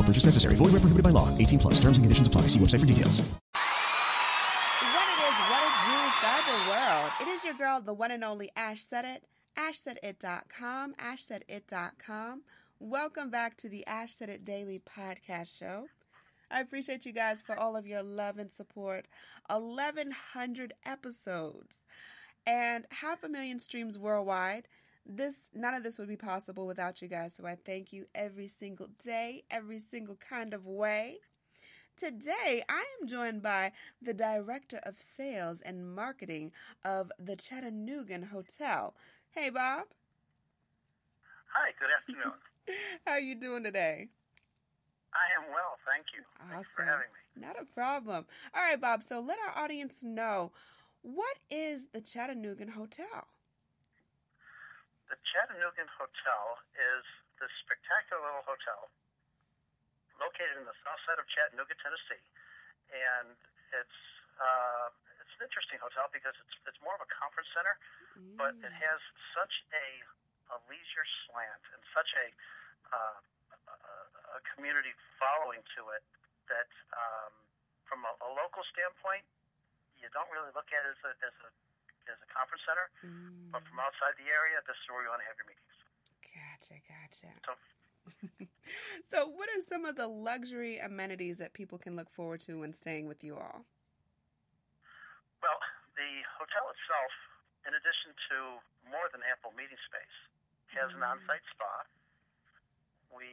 No purchase necessary. Void where prohibited by law. 18 plus. Terms and conditions apply. See website for details. What it is, what it do, cyber world. It is your girl, the one and only Ash Said It. AshSaidIt.com. AshSaidIt.com. Welcome back to the Ash Said It Daily Podcast Show. I appreciate you guys for all of your love and support. 1,100 episodes and half a million streams worldwide. This none of this would be possible without you guys. So I thank you every single day, every single kind of way. Today, I am joined by the Director of Sales and Marketing of the Chattanoogan Hotel. Hey, Bob. Hi, good afternoon. How are you doing today? I am well, thank you. Thanks for Awesome. having me. Not a problem. All right, Bob. So let our audience know what is the Chattanoogan Hotel? The Chattanoogan Hotel is this spectacular little hotel located in the south side of Chattanooga, Tennessee, and it's uh, it's an interesting hotel because it's it's more of a conference center, but it has such a a leisure slant and such a uh, a, a community following to it that um, from a, a local standpoint, you don't really look at it as a as a as a conference center, but from outside the area, this is where you want to have your meetings. Gotcha, gotcha. So So, what are some of the luxury amenities that people can look forward to when staying with you all? Well, the hotel itself, in addition to more than ample meeting space, has an on-site spa. We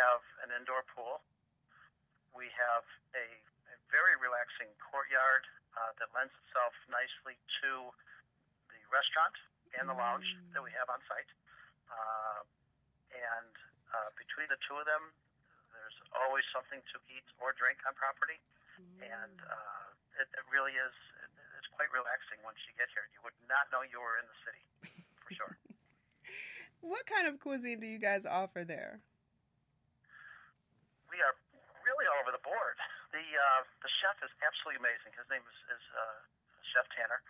have an indoor pool. We have a, a very relaxing courtyard uh, that lends itself nicely to restaurant and the lounge that we have on site. Uh, and uh, between the two of them, there's always something to eat or drink on property and uh, it, it really is. It, it's quite relaxing once you get here. You would not know you were in the city, for sure. What kind of cuisine do you guys offer there? we are really all over the board. The uh, the chef is absolutely amazing. His name is, is uh, Chef Tanner,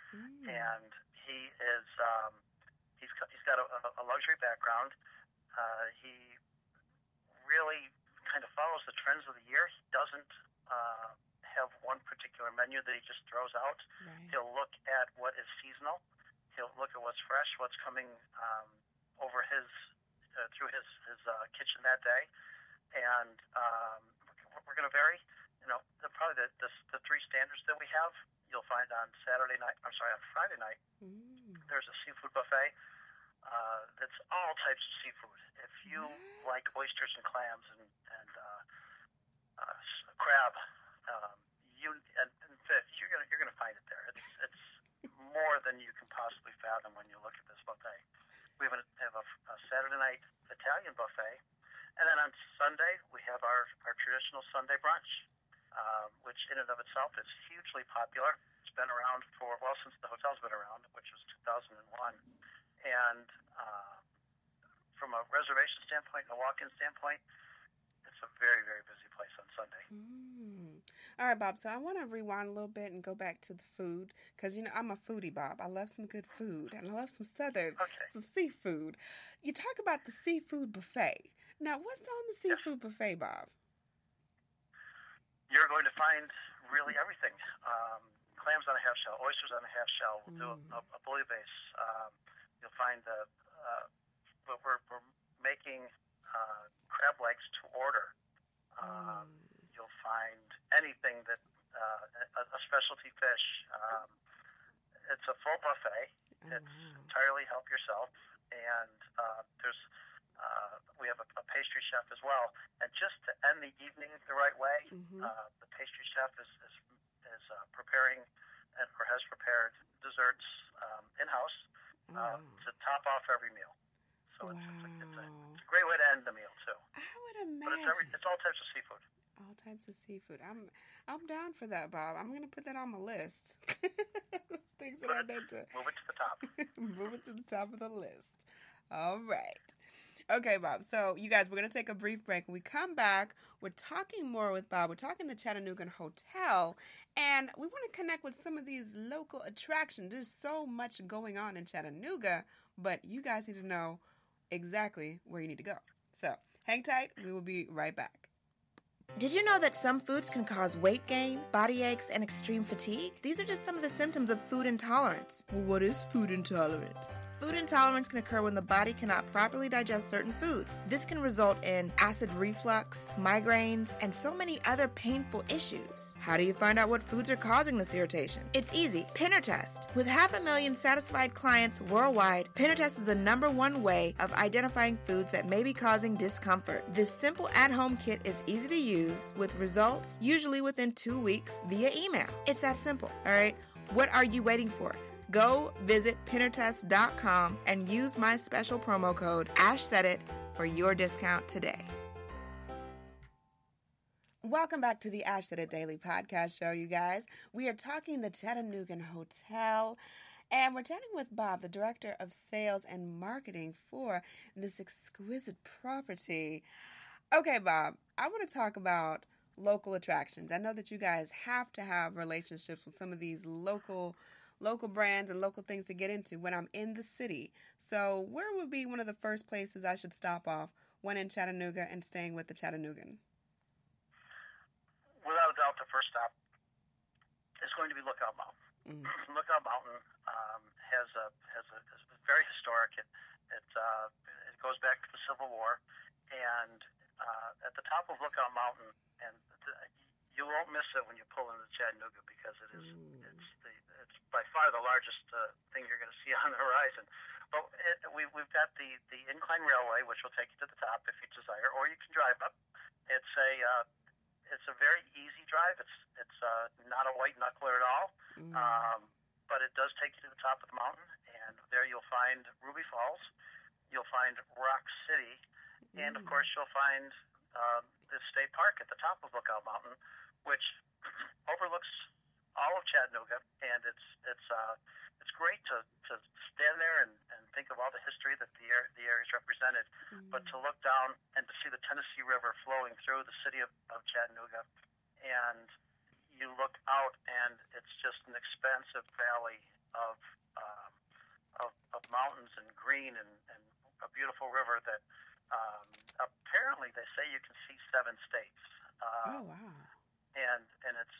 and he is um, he's got- he's got a, a luxury background. Uh, he really kind of follows the trends of the year. He doesn't uh, have one particular menu that he just throws out. Right. He'll look at what is seasonal. He'll look at what's fresh, what's coming um, over his uh, through his his uh, kitchen that day, and um, we're- we're going to vary. You know, the, probably the, the the three standards that we have. You'll find on Saturday night. I'm sorry, on Friday night. There's a seafood buffet. Uh, that's all types of seafood. If you like oysters and clams and and uh, uh, crab, um, you and, and fish, you're gonna you're gonna find it there. It's it's more than you can possibly fathom when you look at this buffet. We have a, have a, a Saturday night Italian buffet, and then on Sunday we have our our traditional Sunday brunch, um, which in and of itself is hugely popular. It's been around for well since the hotel's been around, which was 2001, and uh, from a reservation standpoint and a walk-in standpoint, it's a very very busy place on Sunday. Mm. All right, Bob. So I want to rewind a little bit and go back to the food because you know I'm a foodie, Bob. I love some good food and I love some southern, Okay. some seafood. You talk about the seafood buffet. Now, what's on the seafood buffet, Bob? You're going to find really everything. Um, clams on a half shell, oysters on a half shell. We'll do a, a bouillabaisse. Um, you'll find the uh, but we're, we're making uh, crab legs to order. Um, You'll find anything that uh, a, a specialty fish. Um, it's a full buffet. It's entirely help yourself, and uh, there's uh, we have a, a pastry chef as well. And just to end the evening the right way, uh, the pastry chef is is, is uh, preparing and or has prepared desserts um, in house uh, to top off every meal. So it's, it's, a, it's, a, it's a great way to end the meal too. I would But it's every, imagine it's all types of seafood. all types of seafood. I'm I'm down for that, Bob. I'm gonna put that on my list. Things that I need to Move it to the top. move it to the top of the list. All right. Okay, Bob. So, you guys, we're going to take a brief break. When we come back, we're talking more with Bob. We're talking the Chattanoogan Hotel, and we want to connect with some of these local attractions. There's so much going on in Chattanooga, but you guys need to know exactly where you need to go. So, hang tight. We will be right back. Did you know that some foods can cause weight gain, body aches, and extreme fatigue? These are just some of the symptoms of food intolerance. Well, what is food intolerance? Food intolerance can occur when the body cannot properly digest certain foods. This can result in acid reflux, migraines, and so many other painful issues. How do you find out what foods are causing this irritation? It's easy. Pinner Test. With half a million satisfied clients worldwide, Pinner Test is the number one way of identifying foods that may be causing discomfort. This simple at-home kit is easy to use with results usually within two weeks via email. It's that simple, all right? What are you waiting for? Go visit pinnertest.com and use my special promo code AshSaidIt for your discount today. Welcome back to the Ash Said It Daily podcast show, you guys. We are talking the Chattanoogan Hotel, and we're chatting with Bob, the director of sales and marketing for this exquisite property. Okay, Bob, I want to talk about local attractions. I know that you guys have to have relationships with some of these local local brands and local things to get into when I'm in the city. So, where would be one of the first places I should stop off when in Chattanooga and staying with the Chattanoogan? Without a doubt, the first stop is going to be Lookout Mountain. Lookout Mountain um, has a has a is very historic. It it uh, it goes back to the Civil War, and uh, at the top of Lookout Mountain, and the, you won't miss it when you pull into Chattanooga because it is it's the by far the largest uh, thing you're going to see on the horizon. But it, we we've got the the incline railway, which will take you to the top if you desire, or you can drive up. It's a uh, it's a very easy drive. It's it's uh, not a white knuckler at all, um, but it does take you to the top of the mountain, and there you'll find Ruby Falls, you'll find Rock City, and of course you'll find um, the state park at the top of Lookout Mountain, which overlooks all of Chattanooga, and it's it's uh, it's great to, to stand there and, and think of all the history that the air, the area is represented, but to look down and to see the Tennessee River flowing through the city of, of Chattanooga, and you look out and it's just an expansive valley of um, of, of mountains and green and, and a beautiful river that um, apparently they say you can see seven states. Uh, Oh, wow. and and it's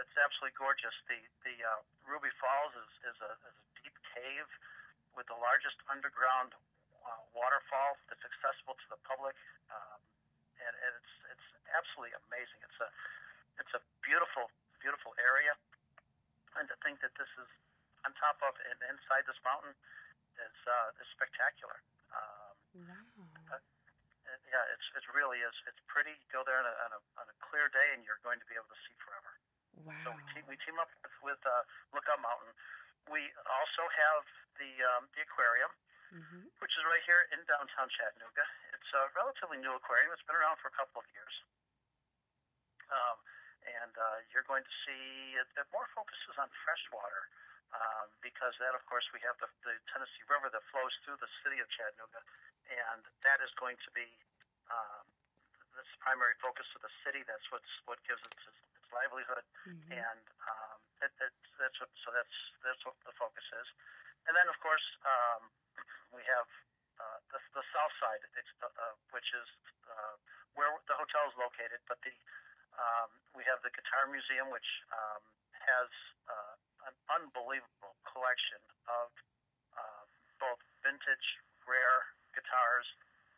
it's absolutely gorgeous. The the uh, Ruby Falls is is a, is a deep cave with the largest underground uh, waterfall that's accessible to the public, um, and, and it's it's absolutely amazing. It's a it's a beautiful beautiful area, and to think that this is on top of and inside this mountain is uh, is spectacular. Um, Wow. it- yeah, it's it really is. It's pretty. You go there on a, on a on a clear day, and you're going to be able to see forever. So we team, we team up with, with uh, Lookout Mountain. We also have the um, the aquarium, Mm-hmm. which is right here in downtown Chattanooga. It's a relatively new aquarium. It's been around for a couple of years, um, and uh, you're going to see it, it more focuses on freshwater. Um, because that, of course, we have the, the Tennessee River that flows through the city of Chattanooga, and that is going to be um, this primary focus of the city. That's what's what gives it its, its livelihood, and um, it, it, that's what, so that's that's what the focus is. And then, of course, um, we have uh, the, the south side, it's, uh, uh, which is uh, where the hotel is located. But the um, we have the Guitar Museum, which um, has uh, an unbelievable collection of uh, both vintage, rare guitars,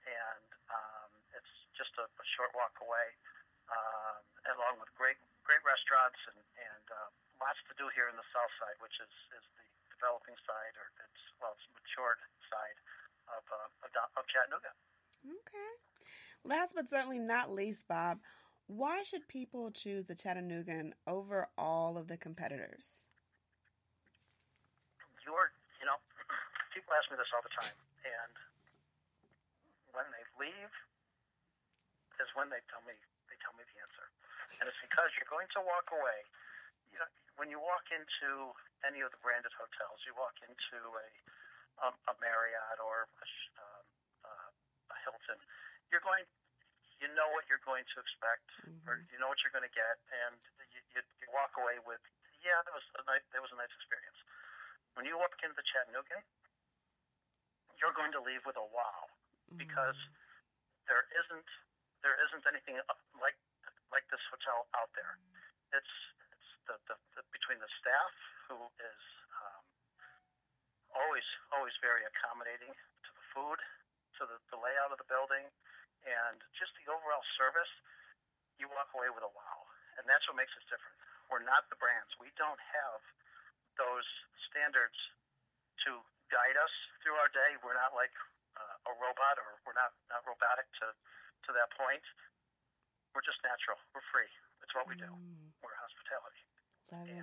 and um, it's just a, a short walk away, um, along with great great restaurants and and uh, lots to do here in the south side, which is is the developing side, or it's well, it's matured side of uh, of, of Chattanooga. Okay. Last but certainly not least, Bob, why should people choose the Chattanoogan over all of the competitors? You're, you know, people ask me this all the time, and when they leave is when they tell me they tell me the answer, and it's because you're going to walk away. You know, when you walk into any of the branded hotels, you walk into a um, a Marriott or a, um, uh, a Hilton, you're going, you know what you're going to expect, or you know what you're going to get, and you, you, you walk away with, yeah, that was a nice, that was a nice experience. When you walk into the Chattanoogan, you're going to leave with a wow, because there isn't there isn't anything like like this hotel out there. It's it's the, the, the between the staff who is um, always always very accommodating to the food, to the, the layout of the building, and just the overall service. You walk away with a wow, and that's what makes us different. We're not the brands. We don't have those standards to guide us through our day. We're not like uh, a robot, or we're not not robotic to to that point. We're just natural. We're free. It's what we do. Mm. We're hospitality. And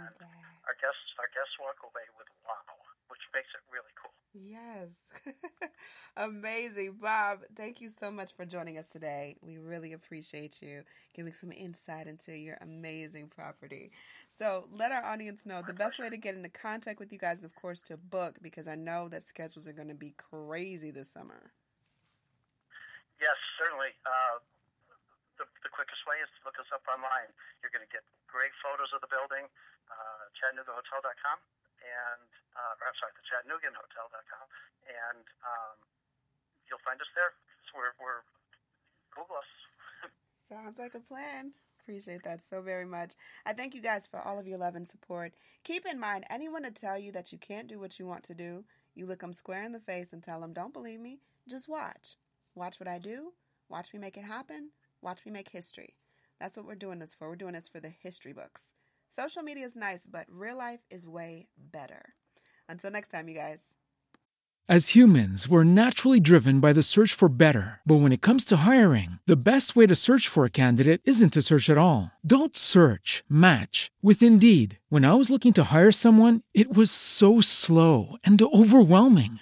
our guests our guests walk away with wow, which makes it really cool. Yes. Amazing. Bob, thank you so much for joining us today. We really appreciate you giving some insight into your amazing property. So, let our audience know the best way to get into contact with you guys and, of course, to book because I know that schedules are going to be crazy this summer. Yes, certainly. Uh, the, the quickest way is to look us up online. You're going to get great photos of the building, uh, ChattanoogaHotel.com, and uh, or I'm sorry, the ChattanoogaHotel.com, and um, you'll find us there. So we're, we're Google us. Sounds like a plan. Appreciate that so very much. I thank you guys for all of your love and support. Keep in mind, anyone to tell you that you can't do what you want to do, you look them square in the face and tell them, don't believe me, just watch. Watch what I do. Watch me make it happen. Watch me make history. That's what we're doing this for. We're doing this for the history books. Social media is nice, but real life is way better. Until next time, you guys. As humans, we're naturally driven by the search for better. But when it comes to hiring, the best way to search for a candidate isn't to search at all. Don't search, match with Indeed. When I was looking to hire someone, it was so slow and overwhelming.